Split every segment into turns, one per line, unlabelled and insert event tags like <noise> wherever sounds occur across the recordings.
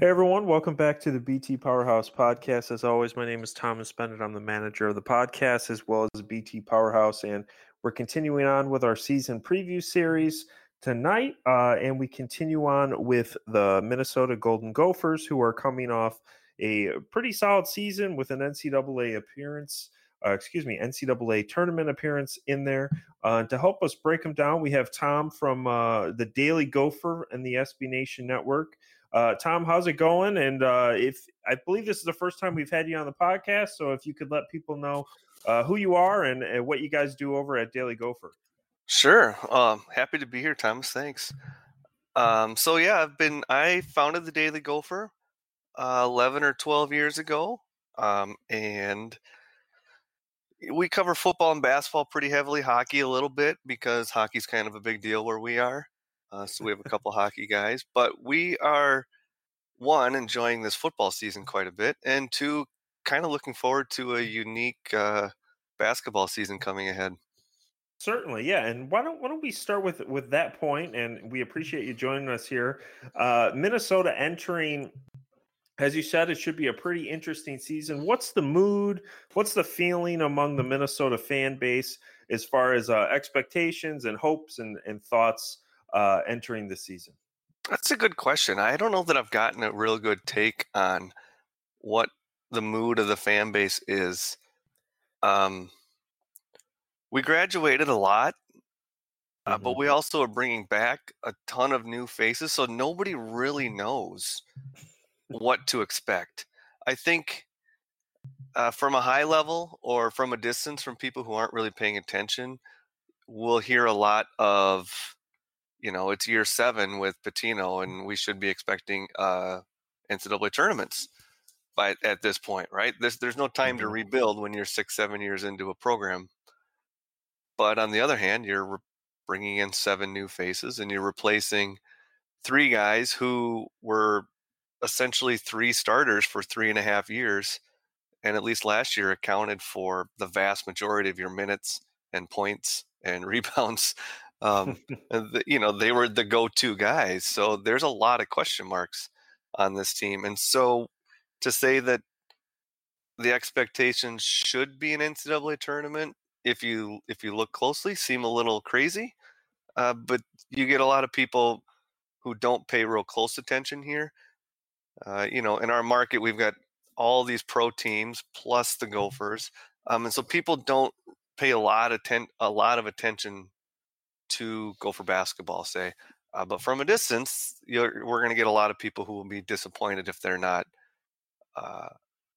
Hey everyone, welcome back to the BT Powerhouse podcast. As always, my name is Thomas Bennett. I'm the manager of the podcast as well as BT Powerhouse, and we're continuing on with our season preview series tonight. Uh, and we continue on with the Minnesota Golden Gophers, who are coming off a pretty solid season with an NCAA appearance. Uh, excuse me, NCAA tournament appearance in there. Uh, to help us break them down, we have Tom from uh, the Daily Gopher and the SB Nation Network. Uh, Tom, how's it going? And uh, if I believe this is the first time we've had you on the podcast, so if you could let people know uh, who you are and, and, what you guys do over at Daily Gopher.
Sure. Um, happy to be here, Thomas. Thanks. Um, so yeah, I've been I founded the Daily Gopher uh, eleven or twelve years ago, um, and we cover football and basketball pretty heavily, hockey a little bit because hockey's kind of a big deal where we are. Uh, so we have a couple hockey guys, but we are one enjoying this football season quite a bit, and two kind of looking forward to a unique uh, basketball season coming ahead.
Certainly, yeah. And why don't why don't we start with with that point? And we appreciate you joining us here. Uh, Minnesota entering, as you said, it should be a pretty interesting season. What's the mood? What's the feeling among the Minnesota fan base as far as uh, expectations and hopes and and thoughts? Uh, entering the season?
That's a good question. I don't know that I've gotten a real good take on what the mood of the fan base is. Um, we graduated a lot, uh, mm-hmm. but we also are bringing back a ton of new faces, so nobody really knows what to expect. I think uh, from a high level or from a distance from people who aren't really paying attention, we'll hear a lot of you know, it's year seven with Pitino, and we should be expecting uh, NCAA tournaments by at this point, right? There's there's no time to mm-hmm. rebuild when you're six, seven years into a program. But on the other hand, you're re- bringing in seven new faces, and you're replacing three guys who were essentially three starters for three and a half years, and at least last year accounted for the vast majority of your minutes and points and <laughs> rebounds um, <laughs> the, you know, they were the go-to guys. So there's a lot of question marks on this team, and so to say that the expectations should be an NCAA tournament, if you if you look closely, seem a little crazy. Uh, but you get a lot of people who don't pay real close attention here. Uh, you know, in our market, we've got all these pro teams plus the Gophers, um, and so people don't pay a lot of ten- a lot of attention to Gopher basketball, say. Uh, but from a distance, we're going to get a lot of people who will be disappointed if they're not uh,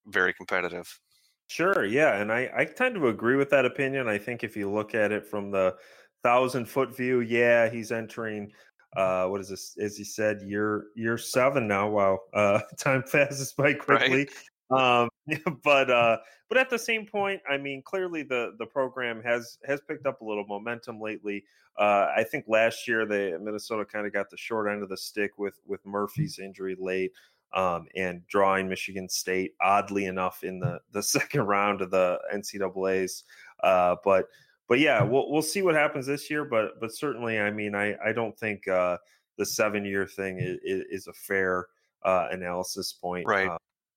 very competitive.
Sure, yeah, and I, I tend to agree with that opinion. I think if you look at it from the thousand foot view, yeah, he's entering. Uh, what is this? As he said, year year seven now. Wow, uh, <laughs> time passes by quickly. Right. Um, <laughs> but uh, but at the same point, I mean, clearly the the program has has picked up a little momentum lately. Uh, I think last year the Minnesota kind of got the short end of the stick with with Murphy's injury late. Um, and drawing Michigan State, oddly enough, in the the <laughs> second round of the NCAA's. Uh, but but yeah, we'll we'll see what happens this year. But but certainly, I mean, I I don't think uh, the seven year thing is, is a fair uh, analysis point.
Right.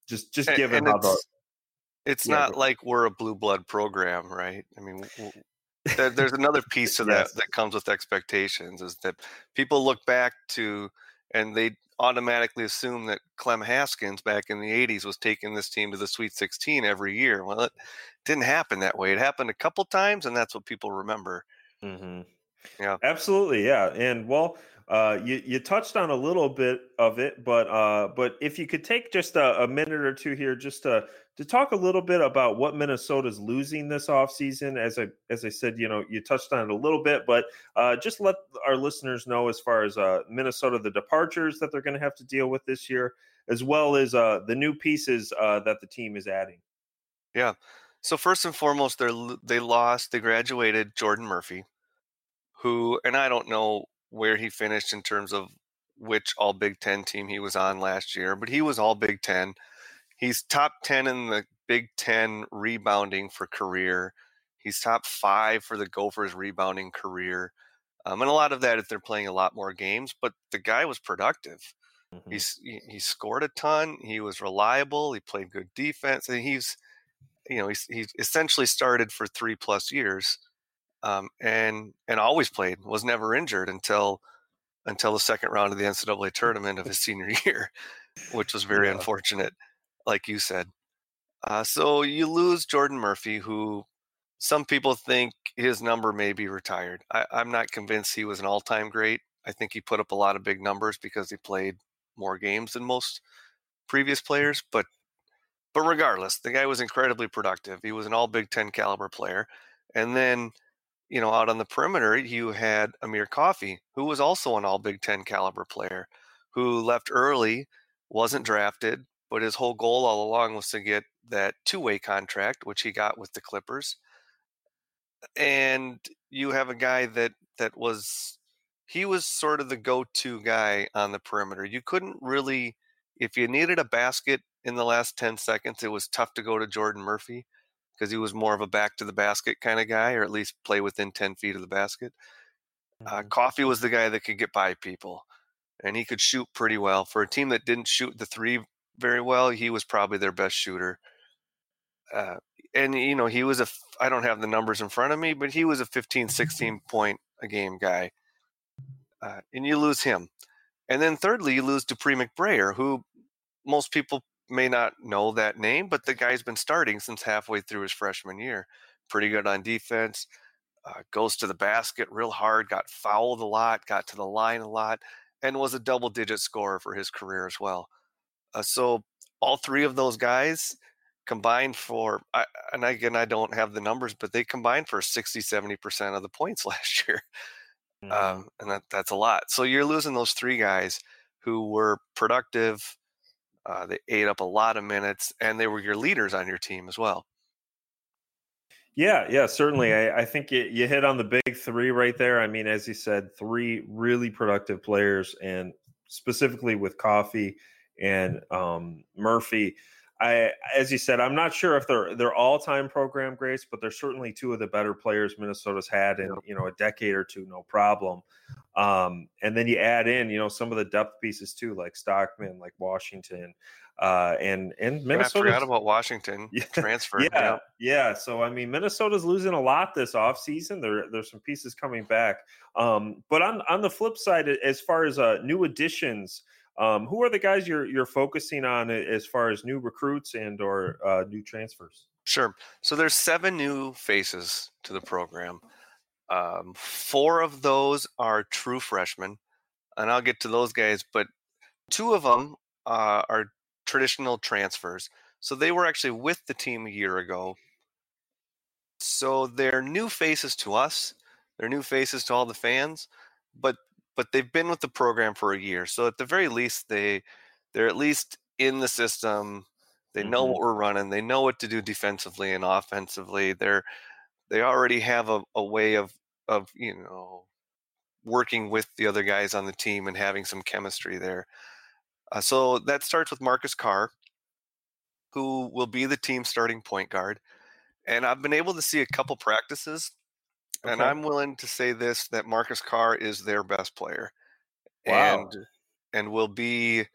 Just just and, given and how the
it's yeah, not but, like we're a blue blood program, right? I mean, there, there's another <laughs> piece to yes. that that comes with expectations is that people look back to and they automatically assume that Clem Haskins back in the 80s was taking this team to the Sweet 16 every year. Well, it didn't happen that way. It happened a couple times, and that's what people remember.
Mm-hmm. Yeah, absolutely. Yeah, and well, uh, you you touched on a little bit of it, but uh, but if you could take just a, a, minute or two here, just to to talk a little bit about what Minnesota's losing this offseason. As I as I said, you know, you touched on it a little bit, but uh, just let our listeners know as far as uh, Minnesota, the departures that they're going to have to deal with this year, as well as uh, the new pieces that the team is adding.
Yeah. So first and foremost, they they lost. They graduated Jordan Murphy, who, and I don't know where he finished in terms of which all Big Ten team he was on last year, but he was all Big Ten. He's top 10 in the Big Ten rebounding for career. He's top five for the Gophers rebounding career. Um, and a lot of that is they're playing a lot more games, but the guy was productive. Mm-hmm. He's he, he scored a ton. He was reliable. He played good defense, and he's you know he's he essentially started for three plus years, um, and and always played. Was never injured until until the second round of the NCAA tournament of his senior <laughs> year, which was very yeah. unfortunate, like you said. Uh, so you lose Jordan Murphy, who some people think his number may be retired. I, I'm not convinced he was an all time great. I think he put up a lot of big numbers because he played more games than most previous players, but but regardless, the guy was incredibly productive. He was an all Big Ten caliber player. And then, you know, out on the perimeter, you had Amir Coffey, who was also an all Big Ten caliber player, who left early, wasn't drafted, but his whole goal all along was to get that two way contract, which he got with the Clippers. And you have a guy that that was he was sort of the go-to guy on the perimeter. You couldn't really, if you needed a basket in the last 10 seconds, it was tough to go to Jordan Murphy because he was more of a back to the basket kind of guy, or at least play within 10 feet of the basket. Uh, mm-hmm. Coffey was the guy that could get by people, and he could shoot pretty well. For a team that didn't shoot the three very well, he was probably their best shooter. Uh, and you know he was a i don't have the numbers in front of me but he was a 15 <laughs> 16 point a game guy uh, and you lose him. And then thirdly, you lose Dupree McBrayer, who most people may not know that name, but the guy's been starting since halfway through his freshman year. Pretty good on defense, uh, goes to the basket real hard, got fouled a lot, got to the line a lot, and was a double digit scorer for his career as well. Uh, so all three of those guys combined for, I, and again, I don't have the numbers, but they combined for 60, 70% of the points <laughs> last year. Mm-hmm. Um, and that, that's a lot. So you're losing those three guys who were productive. Uh, they ate up a lot of minutes, and they were your leaders on your team as well.
Yeah, yeah, certainly. I, I think it, you hit on the big three right there. I mean, as you said, three really productive players, and specifically with Coffey and um, Murphy. I, as you said, I'm not sure if they're they're all time program greats, but they're certainly two of the better players Minnesota's had in you know a decade or two, no problem. Um, and then you add in you know some of the depth pieces too, like Stockman, like Washington, uh, and and Minnesota.
I forgot about Washington <laughs> yeah, transfer.
Yeah, yeah, yeah. So I mean, Minnesota's losing a lot this offseason. There there's some pieces coming back. Um, but on on the flip side, as far as uh, new additions. Um, who are the guys you're you're focusing on as far as new recruits and or uh, new transfers?
Sure. So there's seven new faces to the program. Um, four of those are true freshmen, and I'll get to those guys. But two of them uh, are traditional transfers. So they were actually with the team a year ago. So they're new faces to us. They're new faces to all the fans, but but they've been with the program for a year. So at the very least, they they're at least in the system. They know mm-hmm. what we're running. They know what to do defensively and offensively. They're they already have a, a way of of you know working with the other guys on the team and having some chemistry there. Uh, so that starts with Marcus Carr, who will be the team starting point guard. And I've been able to see a couple practices Okay. And I'm willing to say this that Marcus Carr is their best player. Wow. And and will be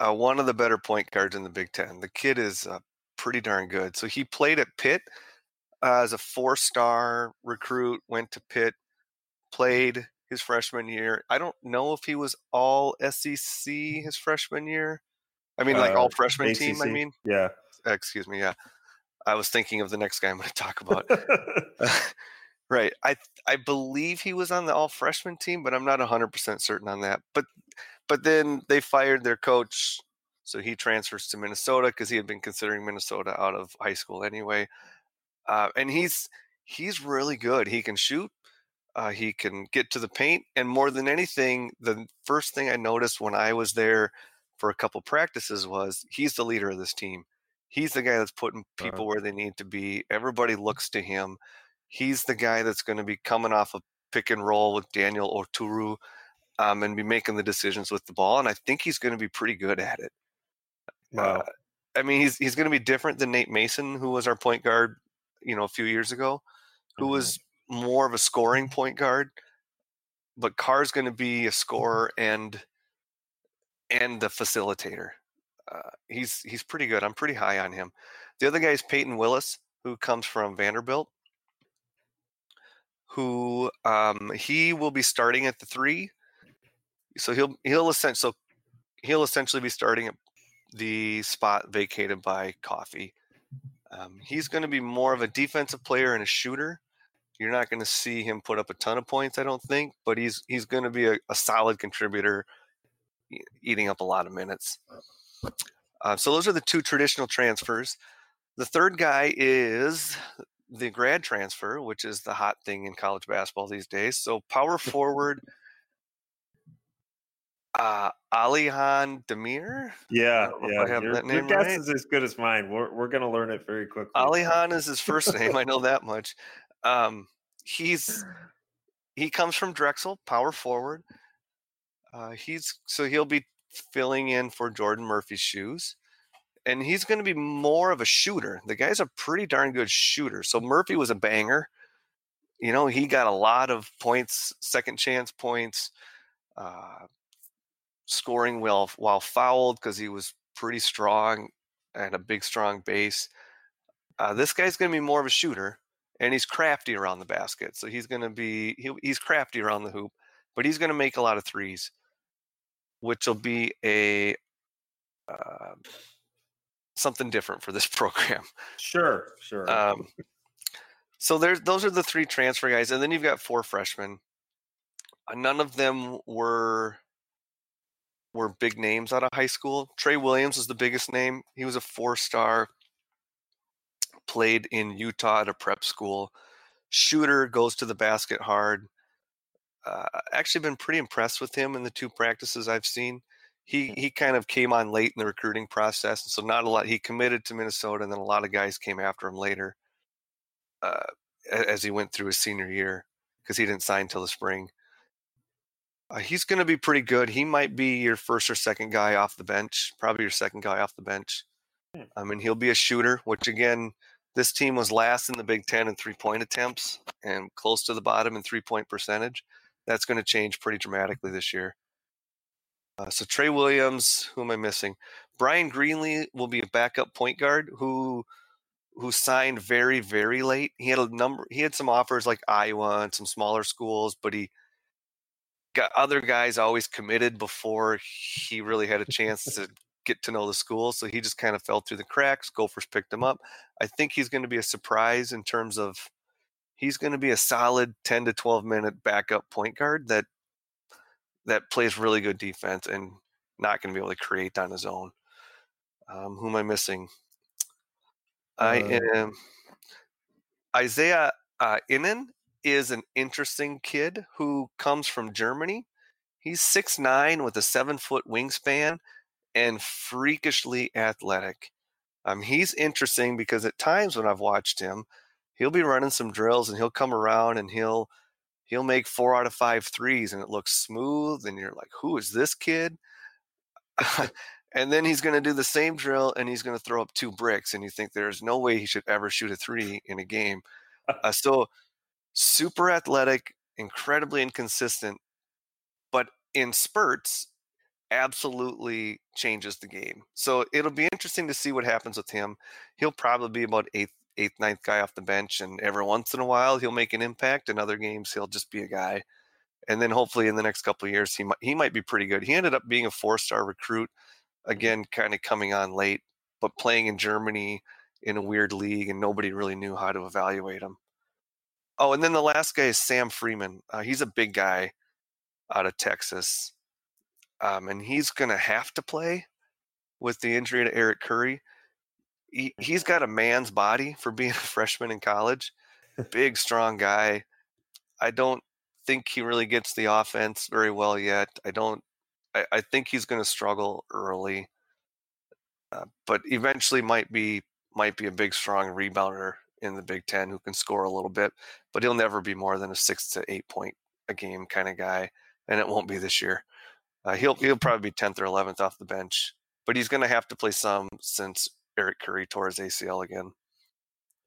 uh, one of the better point guards in the Big Ten. The kid is uh, pretty darn good. So he played at Pitt uh, as a four-star recruit. Went to Pitt, played his freshman year. I don't know if he was all SEC his freshman year. I mean, like all uh, freshman ACC. team. I mean,
yeah.
Excuse me. Yeah, I was thinking of the next guy I'm going to talk about. <laughs> <laughs> Right. I I believe he was on the all freshman team, but I'm not 100% certain on that. But but then they fired their coach, so he transfers to Minnesota because he had been considering Minnesota out of high school anyway. Uh, and he's he's really good. He can shoot. Uh, he can get to the paint, and more than anything, the first thing I noticed when I was there for a couple practices was he's the leader of this team. He's the guy that's putting people uh-huh. where they need to be. Everybody looks to him he's the guy that's going to be coming off a pick and roll with Daniel Oturu um, and be making the decisions with the ball. And I think he's going to be pretty good at it. Wow. Uh, I mean, he's he's going to be different than Nate Mason, who was our point guard, you know, a few years ago, who mm-hmm. was more of a scoring point guard. But Carr's going to be a scorer and and the facilitator. Uh, he's he's pretty good. I'm pretty high on him. The other guy is Payton Willis, who comes from Vanderbilt. Who um, he will be starting at the three, so he'll he'll essentially so he'll essentially be starting at the spot vacated by Coffey. Um, he's going to be more of a defensive player and a shooter. You're not going to see him put up a ton of points, I don't think, but he's he's going to be a, a solid contributor, eating up a lot of minutes. Uh, so those are the two traditional transfers. The third guy is the grad transfer, which is the hot thing in college basketball these days. So power <laughs> forward uh, Alihan Demir.
Yeah, yeah. Your, your guess right. is as good as mine. We're we're gonna learn it very quickly.
Alihan is his first name. I know <laughs> that much. Um, he's he comes from Drexel, power forward. Uh, he's so he'll be filling in for Jordan Murphy's shoes, and he's going to be more of a shooter. The guy's a pretty darn good shooter. So Murphy was a banger. You know, he got a lot of points, second chance points. Uh, scoring well while fouled because he was pretty strong and a big strong base. Uh, this guy's going to be more of a shooter, and he's crafty around the basket. So he's going to be he, he's crafty around the hoop, but he's going to make a lot of threes, which will be a uh, something different for this <laughs> program.
Sure, sure. Um,
so there's those are the three transfer guys, and then you've got four freshmen. Uh, none of them were were big names out of high school. Trey Williams is the biggest name. He was a four star, played in Utah at a prep school. Shooter goes to the basket hard. Uh, actually, been pretty impressed with him in the two practices I've seen. He he kind of came on late in the recruiting process, and so not a lot. He committed to Minnesota, and then a lot of guys came after him later uh, as he went through his senior year because he didn't sign till the spring. Uh, he's going to be pretty good. He might be your first or second guy off the bench, probably your second guy off the bench. Hmm. I mean, he'll be a shooter, which again, this team was last in the Big Ten in three point attempts and close to the bottom in three point percentage. That's going to change pretty dramatically this year. Uh, so Trey Williams, who am I missing? Bryan Greenlee will be a backup point guard who who signed very very late. He had a number. He had some offers like Iowa and some smaller schools, but he got other guys always committed before he really had a chance to get to know the school. So he just kind of fell through the cracks. Gophers picked him up. I think he's going to be a surprise in terms of he's going to be a solid 10 to 12 minute backup point guard that that plays really good defense and not going to be able to create on his own. Um, who am I missing? I uh am Isaiah uh, Ihnen is an interesting kid who comes from Germany. He's six nine with a seven foot wingspan and freakishly athletic. Um, he's interesting because at times when I've watched him, he'll be running some drills and he'll come around and he'll he'll make four out of five threes and it looks smooth and you're like, who is this kid? <laughs> and then he's going to do the same drill and he's going to throw up two bricks and you think there's no way he should ever shoot a three in a game. <laughs> Uh, so super athletic, incredibly inconsistent, but in spurts, absolutely changes the game. So it'll be interesting to see what happens with him. He'll probably be about eighth, eighth, ninth guy off the bench, and every once in a while he'll make an impact. In other games, he'll just be a guy. And then hopefully in the next couple of years, he might he might be pretty good. He ended up being a four star recruit, again, kind of coming on late, but playing in Germany in a weird league, and nobody really knew how to evaluate him. Oh, and then the last guy is Sam Freeman. Uh, he's a big guy out of Texas, um, and he's going to have to play with the injury to Eric Curry. He, he's got a man's body for being <laughs> a freshman in college. <laughs> Big, strong guy. I don't think he really gets the offense very well yet. I don't. I, I think he's going to struggle early, uh, but eventually might be might be a big, strong rebounder in the Big Ten who can score a little bit, but he'll never be more than a six to eight point a game kind of guy, and it won't be this year. Uh, he'll he'll probably be tenth or eleventh off the bench, but he's going to have to play some since Eric Curry tore his ACL again.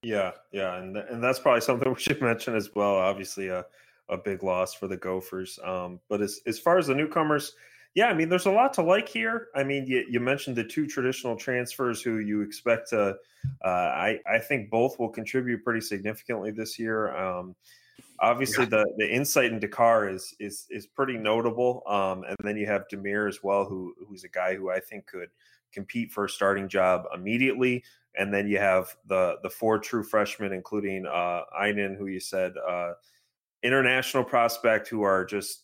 Yeah, yeah, and and that's probably something <laughs> we should mention as well. Obviously, a a big loss for the Gophers. Um, but as as far as the newcomers, Yeah, I mean, there's a lot to like here. I mean, you, you mentioned the two traditional transfers who you expect to. Uh, I I think both will contribute pretty significantly this year. Um, obviously, yeah. the the insight in Dakar is is is pretty notable. Um, and then you have Demir as well, who who's a guy who I think could compete for a starting job immediately. And then you have the the four true freshmen, including uh, Ihnen, who you said uh, international prospect, who are just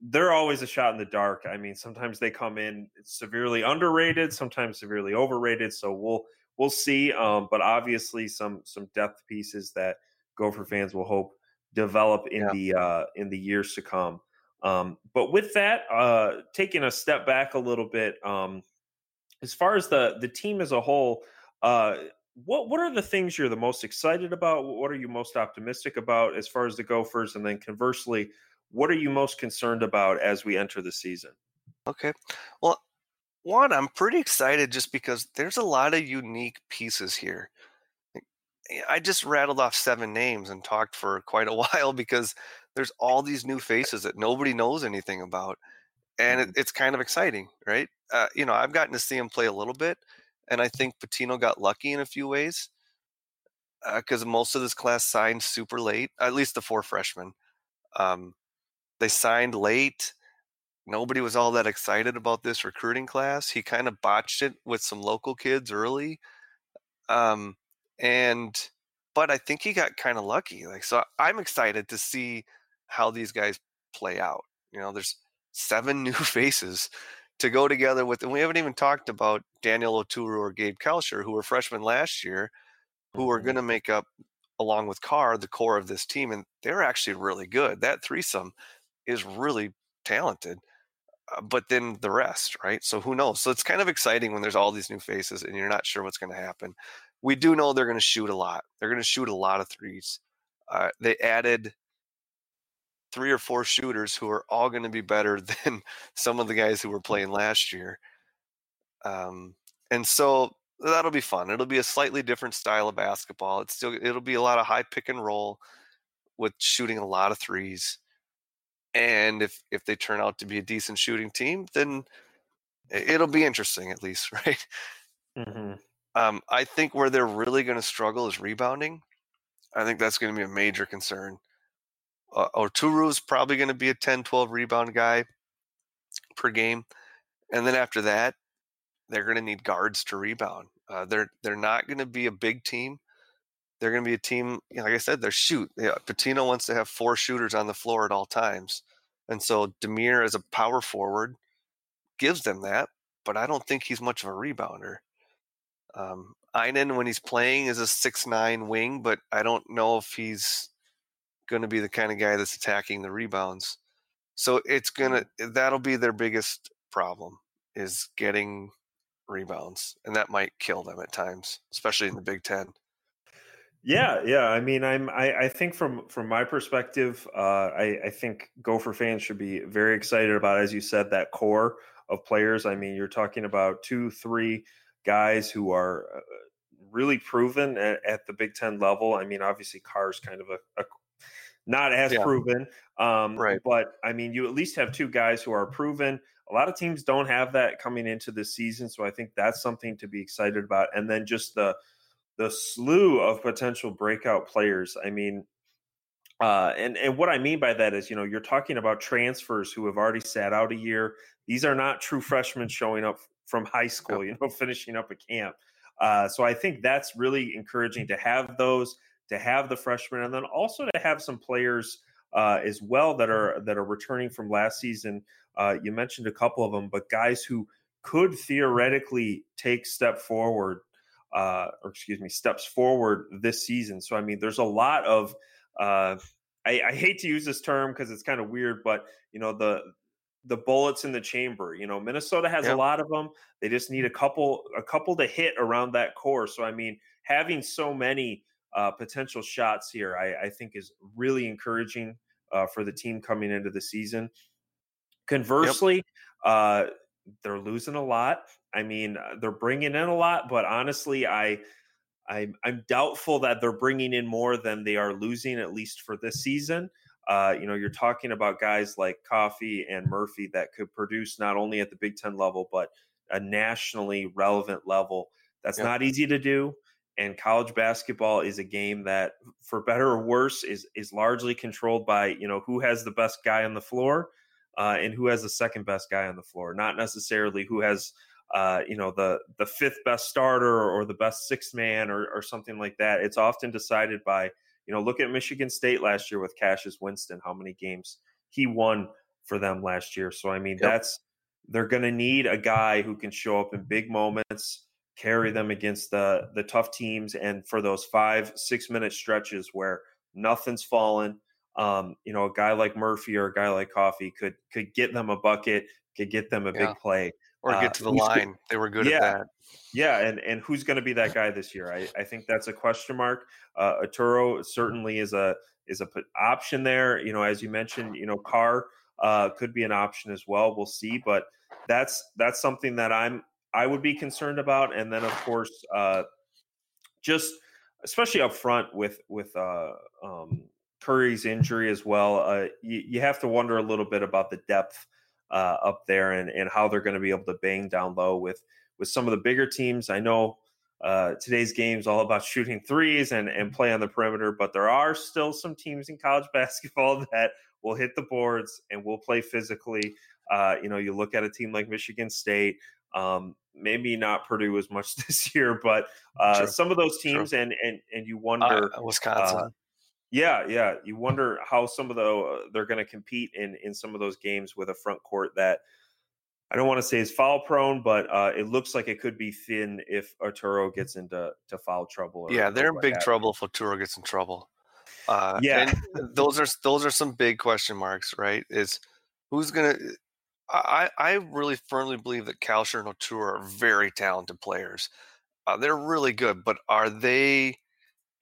they're always a shot in the dark. I mean, sometimes they come in severely underrated, sometimes severely overrated. So we'll we'll see. Um, but obviously, some some depth pieces that Gopher fans will hope develop in yeah. the uh, in the years to come. Um, but with that, uh, taking a step back a little bit, um, as far as the the team as a whole, uh, what what are the things you're the most excited about? What are you most optimistic about as far as the Gophers? And then conversely, what are you most concerned about as we enter the season?
Okay, well, one, I'm pretty excited just because there's a lot of unique pieces here. I just rattled off seven names and talked for quite a <laughs> while because there's all these new <laughs> faces that nobody knows anything about, and it, mm-hmm. it's kind of exciting, right? Uh, you know, I've gotten to see him play a little bit, and I think Pitino got lucky in a few ways because uh, most of this class signed super late, at least the four freshmen. Um, they signed late. Nobody was all that excited about this recruiting class. He kind of botched it with some local kids early. Um, and but I think he got kind of lucky. Like so I'm excited to see how these guys play out. You know, there's seven new <laughs> faces to go together with, and we haven't even talked about Daniel Oturu or Gabe Kalscheur, who were freshmen last year, who are mm-hmm. going to make up, along with Carr, the core of this team, and they're actually really good. That threesome is really talented. Uh, but then the rest, right? So who knows? So it's kind of exciting when there's all these new faces and you're not sure what's going to happen. We do know they're going to shoot a lot. They're going to shoot a lot of threes. Uh, they added three or four shooters who are all going to be better <laughs> than some of the guys who were playing last year. Um, and so that'll be fun. It'll be a slightly different style of basketball. It's still it'll be a lot of high pick and roll with shooting a lot of threes. And if if they turn out to be a decent shooting team, then it'll be interesting at least, <laughs> right? Mm-hmm. Um, I think where they're really going to struggle is rebounding. I think that's going to be a major concern. Uh, is probably going to be a 10, 12 rebound guy per game. And then after that, they're going to need guards to rebound. Uh, they're they're not going to be a big team. They're going to be a team. You know, like I said, they're shoot. Yeah, Pitino wants to have four shooters on the floor at all times, and so Demir as a power forward gives them that. But I don't think he's much of a rebounder. Um, Ihnen, when he's playing, is a six nine wing, but I don't know if he's going to be the kind of guy that's attacking the rebounds. So it's gonna mm. that'll be their biggest problem is getting rebounds, and that might kill them at times, especially in the Big Ten.
Yeah, yeah. I mean, I'm. I, I think from from my perspective, uh, I, I think Gopher fans should be very excited about, as you said, that core of players. I mean, you're talking about two, three guys who are uh, really proven at, at, the Big Ten level. I mean, obviously, Carr's kind of a, a not as yeah. proven. Um, right. But I mean, you at least have two guys who are proven. A lot of teams don't have that coming into the season, so I think that's something to be excited about. And then just the the slew of potential breakout players. I mean, uh, and and what I mean by that is, you know, you're talking about transfers who have already sat out a year. These are not true freshmen showing up from high school, you know, <laughs> finishing up a camp. Uh, so I think that's really encouraging to have those to have the freshmen, and then also to have some players uh, as well that are that are returning from last season. Uh, you mentioned a couple of them, but guys who could theoretically take step forward, uh, or excuse me, steps forward this season. So I mean, there's a lot of uh, I, I hate to use this term because it's kind of weird, but you know the the bullets in the chamber. You know, Minnesota has yep. a lot of them. They just need a couple a couple to hit around that core. So I mean, having so many uh, potential shots here, I, I, think is really encouraging uh, for the team coming into the season. Conversely, yep. uh, they're losing a lot. I mean, uh, they're bringing in a lot, but honestly, I, I I'm doubtful that they're bringing in more than they are losing, at least for this season. uh, you know, you're talking about guys like Coffey and Murphy that could produce not only at the Big Ten level, but a nationally relevant level. That's not easy to do. And college basketball is a game that, for better or worse, is is largely controlled by you know who has the best guy on the floor uh, and who has the second best guy on the floor, not necessarily who has uh, you know the the fifth best starter or the best sixth man or, or something like that. It's often decided by you know look at Michigan State last year with Cassius Winston, how many games he won for them last year. So I mean yep. that's they're going to need a guy who can show up in big moments, carry them against the the tough teams, and for those five six minute stretches where nothing's fallen. Um, you know, a guy like Murphy or a guy like Coffey could could get them a bucket, could get them a yeah. big play
or get uh, to the line. they were good
yeah,
at that.
Yeah, and and who's going to be that guy this year? I, I think that's a question mark. Uh, certainly is a is a option there. You know, as you mentioned, you know, Carr uh, could be an option as well. We'll see, but that's that's something that I'm I would be concerned about. And then of course, uh, just especially up front with with uh, um, Curry's injury as well, uh, you, you have to wonder a little bit about the depth uh, up there and, and how they're going to be able to bang down low with with some of the bigger teams. I know uh, today's game is all about shooting threes and, and play on the perimeter, but there are still some teams in college <laughs> basketball that will hit the boards and will play physically. Uh, you know, you look at a team like Michigan State, um, maybe not Purdue as much <laughs> this year, but uh, some of those teams, and and and you wonder
uh, Wisconsin.
Yeah, yeah. You wonder how some of the uh, they're going to compete in in some of those games with a front court that I don't want to say is foul prone, but uh, it looks like it could be thin if Oturu gets into to foul trouble.
Or, yeah, they're in big trouble if Oturu gets in trouble. Uh, yeah, those are those are some big question marks, right? Is who's gonna? I I really firmly believe that Kalscheur and Oturu are very talented players. Uh, they're really good, but are they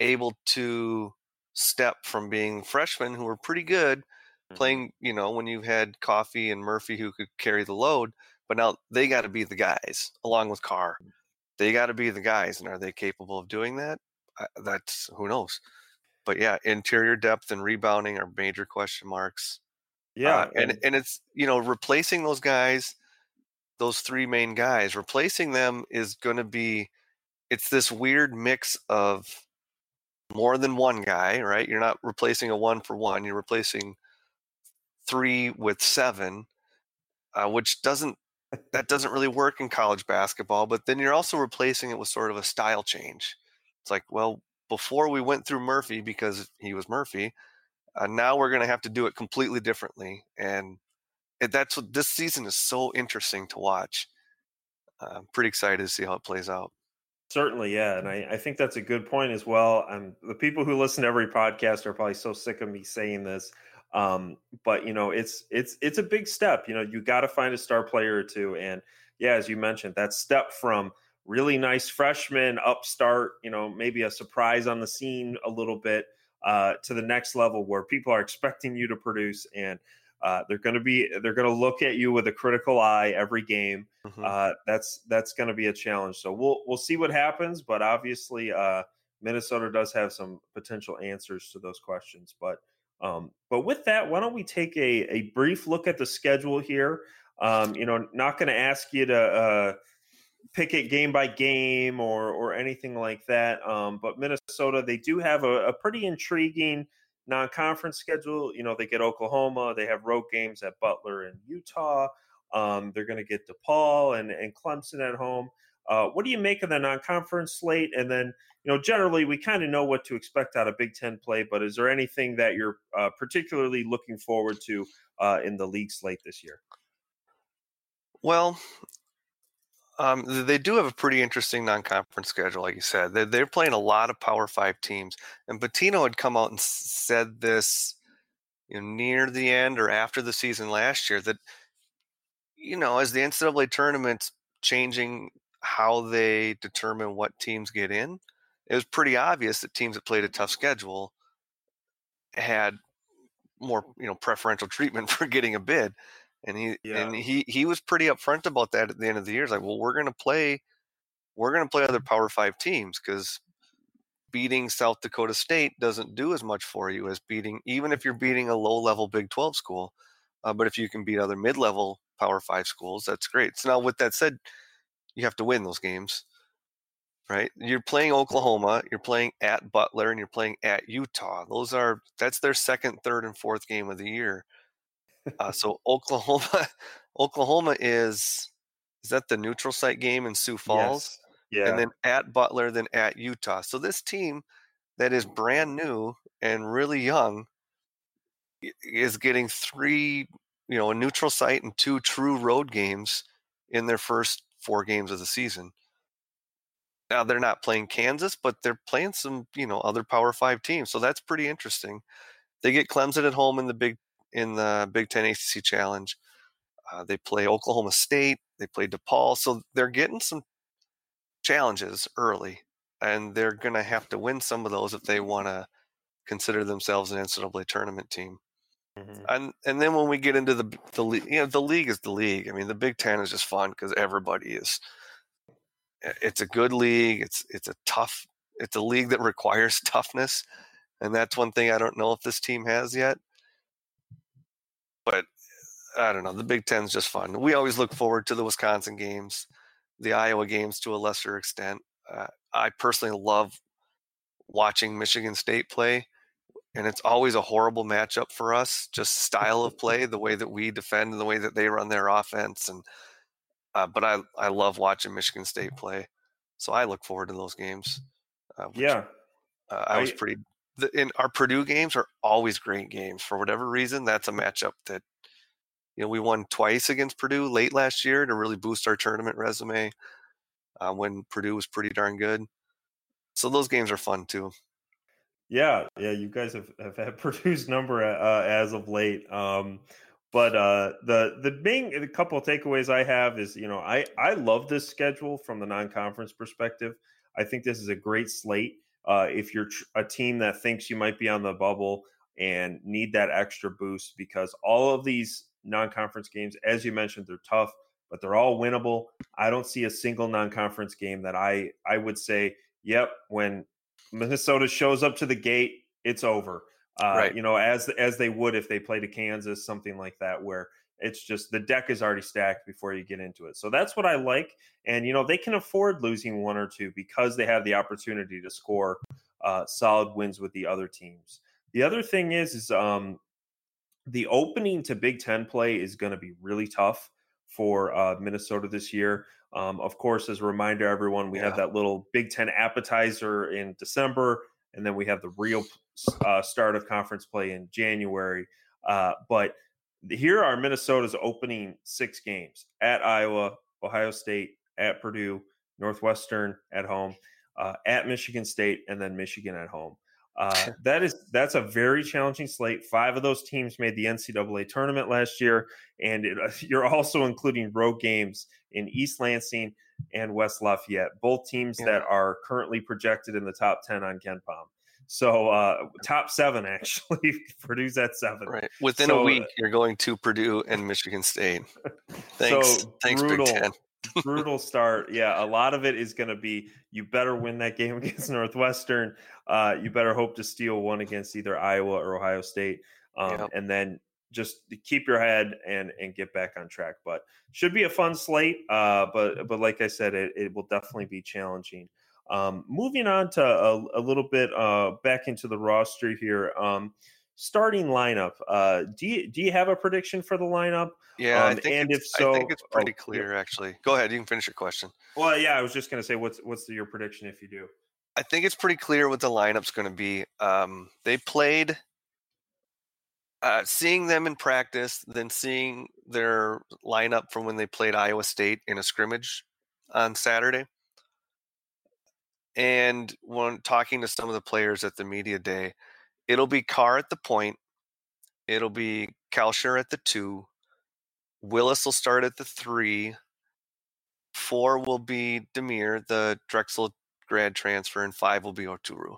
able to step from being freshmen who were pretty good mm-hmm. playing, you know, when you had Coffey and Murphy who could carry the load, but now they got to be the guys along with Carr. Mm. They got to be the guys, and are they capable of doing that? that's who knows. But yeah, interior depth and rebounding are major question marks.
Yeah,
uh, and and it's you know replacing those guys, those three main guys, replacing them is going to be. It's this weird mix of more than one guy, right? You're not replacing a one for one. You're replacing three with seven, uh, which doesn't that <laughs> doesn't really work in college basketball. But then you're also replacing it with sort of a style change. It's like, well, before we went through Murphy because he was Murphy, uh, now we're going to have to do it completely differently, and it, that's what this season is so interesting to watch. Uh, I'm pretty excited to see how it plays out.
Certainly, yeah, and I, I think that's a good point as well. Um, the people who listen to every podcast are probably so sick of me saying this, um, but you know, it's it's it's a big step. You know, you got to find a star player or two, and yeah, as you mentioned, that step from really nice freshman upstart, you know, maybe a surprise on the scene a little bit, uh, to the next level where people are expecting you to produce and uh, they're going to be they're going to look at you with a critical eye every game. Mm-hmm. Uh, that's that's going to be a challenge. So we'll we'll see what happens. But obviously, uh, Minnesota does have some potential answers to those questions. But um, but with that, why don't we take a a brief look at the schedule here? Um, you know, not going to ask you to uh, pick it game by game or or anything like that. Um, but Minnesota, they do have a, a pretty intriguing non-conference schedule. You know, they get Oklahoma. They have road games at Butler and Utah. Um, they're going to get DePaul and, and Clemson at home. Uh, what do you make of the non-conference slate? And then, you know, generally we kind of know what to expect out of Big Ten play, but is there anything that you're uh, particularly looking forward to uh, in the league slate this year?
Well, um, they do have a pretty interesting non-conference schedule, like you said. They're, they're playing a lot of Power Five teams, and Pitino had come out and said this you know, near the end or after the season last year that you know, as the NCAA tournament's changing how they determine what teams get in, it was pretty obvious that teams that played a tough schedule had more, you know, preferential treatment <laughs> for getting a bid and he yeah. and he he was pretty upfront about that at the end of the year. He's like, well, we're going to play, we're going to play other Power Five teams because beating South Dakota State doesn't do as much for you as beating, even if you're beating a low level Big 12 school. Uh, but if you can beat other mid level Power Five schools, that's great. So now, with that said, you have to win those games, right? You're playing Oklahoma, you're playing at Butler, and you're playing at Utah. Those are that's their second, third, and fourth game of the year. Uh, so Oklahoma, <laughs> Oklahoma is is that the neutral site game in Sioux Falls?
Yes. Yeah.
And then at Butler, then at Utah. So this team that is brand new and really young is getting three, you know, a neutral site and two true road games in their first four games of the season. Now they're not playing Kansas, but they're playing some, you know, other Power Five teams. So that's pretty interesting. They get Clemson at home in the Big in the Big Ten ACC Challenge. Uh, they play Oklahoma State. They play DePaul. So they're getting some challenges early, and they're going to have to win some of those if they want to consider themselves an NCAA tournament team. Mm-hmm. And and then when we get into the the league, you know, the league is the league. I mean, the Big Ten is just fun because everybody is. It's a good league. It's it's a tough. It's a league that requires <laughs> toughness, and that's one thing I don't know if this team has yet. But I don't know. The Big Ten's just fun. We always look forward to the Wisconsin games, the Iowa games to a lesser extent. Uh, I personally love watching Michigan State play, and it's always a horrible matchup for us. Just style of play, the way that we defend, and the way that they run their offense, and uh, but I I love watching Michigan State play, so I look forward to those games.
Uh, which, yeah,
uh, I, I was pretty. The, in our Purdue games are always great games for whatever reason. That's a matchup that you know, we won twice against Purdue late last year to really boost our tournament resume uh, when Purdue was pretty darn good. So those games are fun too.
Yeah, yeah, you guys have, have had <laughs> Purdue's number uh, as of late. Um, but uh, the the main the couple of takeaways I have is you know I I love this schedule from the non conference perspective. I think this is a great slate. Uh, if you're a team that thinks you might be on the bubble and need that extra boost, because all of these non-conference games. As you mentioned, they're tough, but they're all winnable. I don't see a single non-conference game that I I would say, yep, when Minnesota shows up to the gate, it's over. Uh, right. You know, as as they would if they played a Kansas, something like that, where it's just the deck is already stacked before you get into it. So that's what I like, and you know they can afford losing one or two because they have the opportunity to score uh, solid wins with the other teams. The other thing is, is um, the opening to Big Ten play is going to be really tough for uh, Minnesota this year. Um, of course, as a reminder, everyone, we yeah. have that little Big Ten appetizer in December, and then we have the real uh, start of conference play in January. Uh, but here are Minnesota's opening six games at Iowa, Ohio State, at Purdue, Northwestern at home, uh, at Michigan State, and then Michigan at home. Uh, <laughs> that is that's a very challenging slate. Five of those teams made the NCAA tournament last year, and it, uh, <laughs> you're also including road games in East Lansing and West Lafayette, both teams yeah. that are currently projected in the top ten on KenPom. So uh, top seven actually, <laughs> Purdue's at seven.
Right within so, a week, you're going to Purdue and Michigan State. Thanks, <laughs> so thanks, brutal. Big Ten <laughs>
brutal start. Yeah, a lot of it is going to be you better win that game against Northwestern. Uh, you better hope to steal one against either Iowa or Ohio State, um, and then just keep your head and and get back on track. But should be a fun slate. Uh, but but like I said, it, it will definitely be challenging. Um, moving on to a, a little bit uh, back into the roster here. Um, starting lineup. Uh, do you do you have a prediction for the lineup?
Yeah, um, and if so, I think it's pretty oh, clear. Yeah. Actually, go ahead. You can finish your question.
Well, yeah, I was just going to say, what's what's the, your prediction if you do?
I think it's pretty clear what the lineup's going to be. Um, they played. Uh, seeing them in practice, then seeing their lineup from when they played Iowa State in a scrimmage on Saturday, and when talking to some of the players at the media day, it'll be Carr at the point. It'll be Kalscheur at the two. Willis will start at the three. Four will be Demir, the Drexel grad transfer, and five will be Oturu.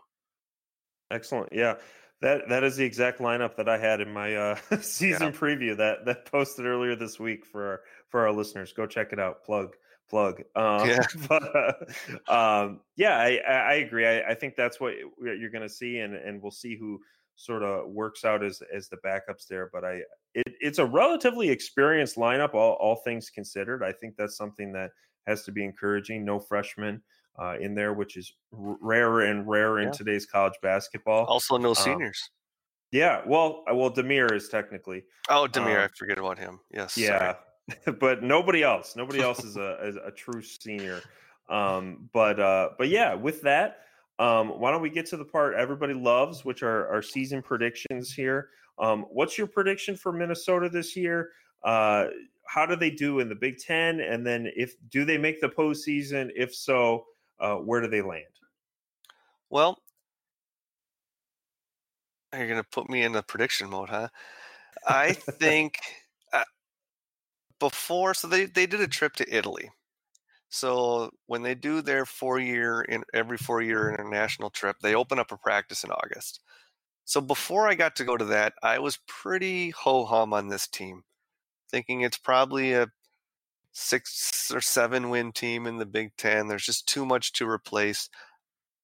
Excellent. Yeah. That that is the exact lineup that I had in my uh, <laughs> season yeah. preview that that posted earlier this week for our, for our listeners. Go check it out. Plug plug. Um, yeah, <laughs> but, um, yeah, I, I agree. I, I, think that's what you're going to see, and and we'll see who sort of works out as as the backups there. But I, it, it's a relatively experienced lineup, all all things considered. I think that's something that has to be encouraging. No freshmen. Uh, in there, which is r- rarer and rarer in today's college basketball.
Also, no um, seniors. Um,
yeah, well, uh, well, Demir is technically.
Oh, Demir, um, I forget about him. Yes.
Yeah, <laughs> but nobody else. Nobody else is a is a true senior. Um, but uh, but yeah, with that, um, why don't we get to the part everybody loves, which are our season predictions here. Um, what's your prediction for Minnesota this year? Uh, how do they do in the Big Ten? And then, if do they make the postseason? If so, uh, where do they land?
Well, you're going to put me in the prediction mode, huh? I <laughs> think before, so they, they did a trip to Italy. So when they do their four year in every four year international trip, they open up a practice in August. So before I got to go to that, I was pretty ho hum on this team, thinking it's probably a six or seven win team in the Big Ten. There's just too much to replace.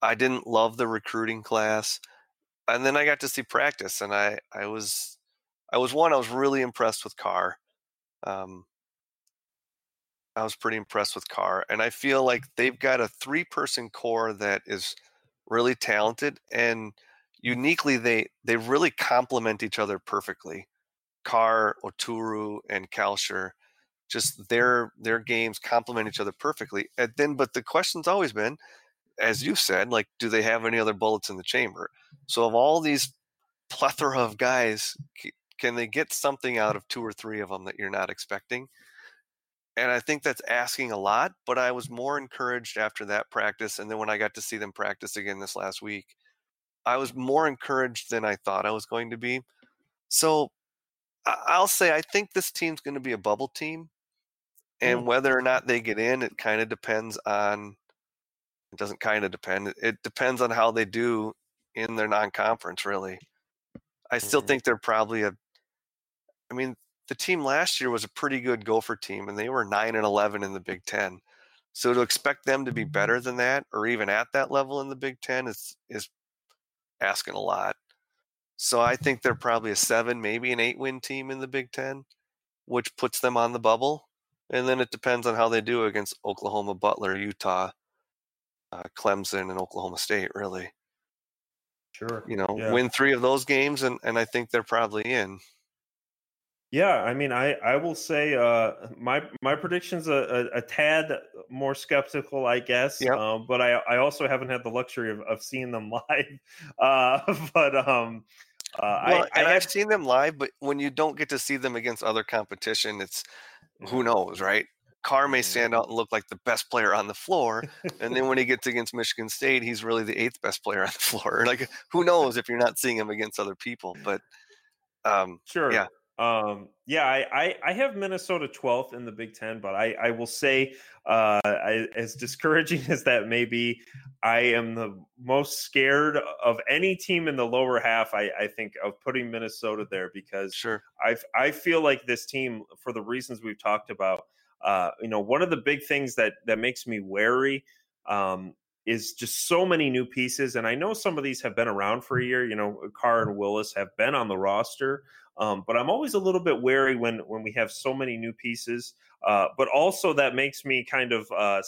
I didn't love the recruiting class and then I got to see practice, and I I was I was one I was really impressed with Carr. Um, I was pretty impressed with Carr, and I feel like they've got a three person core that is really talented and uniquely they they really complement each other perfectly. Carr, Oturu, and Kalscheur, just their their games complement each other perfectly. And then, but the question's always been, as you said, like, do they have any other bullets in the chamber? So, of all these plethora of guys, can they get something out of two or three of them that you're not expecting? And I think that's asking a lot, but I was more encouraged after that practice. And then when I got to see them practice again this last week, I was more encouraged than I thought I was going to be. So I'll say I think this team's going to be a bubble team. And mm. whether or not they get in, it kind of depends on it doesn't kind of depend. It depends on how they do in their non-conference. Really, I still mm-hmm. think they're probably a. I mean, the team last year was a pretty good Gopher team, and they were nine and eleven in the Big Ten. So to expect them to be better than that, or even at that level in the Big Ten, is is asking a lot. So I think they're probably a seven, maybe an eight-win team in the Big Ten, which puts them on the bubble. And then it depends on how they do against Oklahoma, Butler, Utah, uh, Clemson and Oklahoma State, really.
Sure.
You know, yeah. win three of those games, and, and I think they're probably in.
Yeah, I mean, I, I will say uh, my my prediction's a, a, a tad more skeptical, I guess. Yep. Um, but I I also haven't had the luxury of, of seeing them <laughs> live. Uh, <laughs> but um,
uh, well, I, and I have seen them live, but when you don't get to see them against other competition, it's who knows, right? Carr may stand out and look like the best player on the floor, and then when he gets against Michigan State, he's really the eighth best player <laughs> on the floor. Like who knows if you're not seeing him against other people? But um,
sure, yeah, um, yeah. I, I, I have Minnesota 12th in the Big Ten, but I I will say, uh, I, as discouraging <laughs> as that may be, I am the most scared of any team in the lower half. I I think of putting Minnesota there because
sure,
I I feel like this team for the reasons we've talked about uh, you know, one of the big things that that makes me wary um, is just so many new pieces. And I know some of these have been around for a year. You know, Carr and Willis have been on the roster, um, but I'm always a little bit wary when when we have so many new pieces. Uh, but also that makes me kind of uh,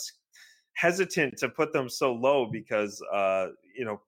hesitant to put them so low because uh, you know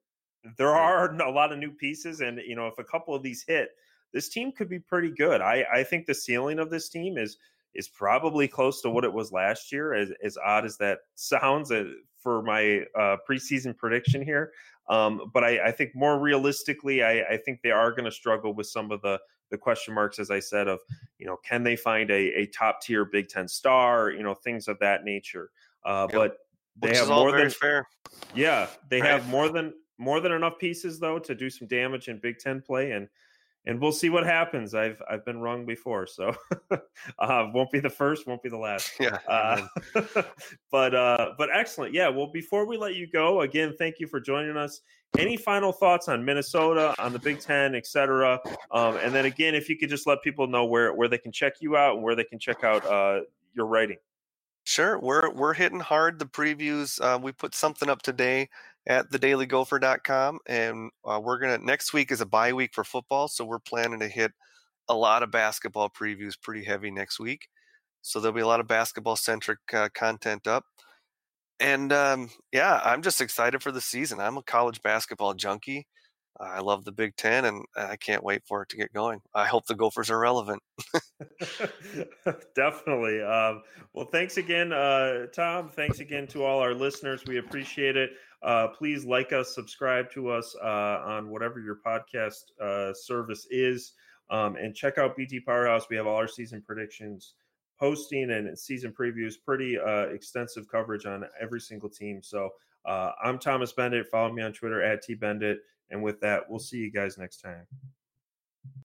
there are a lot of new pieces, and you know if a couple of these hit, this team could be pretty good. I, I think the ceiling of this team is is probably close to what it was last year, as, as odd as that <laughs> sounds uh, for my uh, preseason prediction here. Um, but I, I, think more realistically, I, I think they are going to struggle with some of the the question marks, as I said, of you know, can they find a, a top tier Big Ten star, you know, things of that nature. Uh. But they
Which
have more than
fair.
Yeah, they right. have more than more than enough pieces though to do some damage in Big Ten play, and and we'll see what happens. I've I've been wrong before, so <laughs> uh, won't be the first, won't be the last. <laughs>
Yeah.
Uh, <laughs> but uh, but excellent. Yeah. Well, before we let you go, again, thank you for joining us. Any final thoughts on Minnesota, on the Big Ten, etc. Um, and then again, if you could just let people know where where they can check you out and where they can check out uh, your writing.
Sure, we're we're hitting hard the previews. Uh, we put something up today at thedailygopher.com, and uh, we're gonna next week is a bye week for football, so we're planning to hit a lot of basketball previews pretty heavy next week. So there'll be a lot of basketball centric uh, content up. And um, yeah, I'm just excited for the season. I'm a college basketball junkie. I love the Big Ten, and I can't wait for it to get going. I hope the Gophers are relevant. <laughs>
Definitely. Um, well, thanks again, uh, Tom. Thanks again to all our listeners. We appreciate it. Uh, please like us, subscribe to us uh, on whatever your podcast uh, service is, um, and check out BT Powerhouse. We have all our season predictions posting and season previews, pretty uh, extensive coverage on every single team. So uh, I'm Thomas Beindit. Follow me on Twitter at tbeindit. And with that, we'll see you guys next time.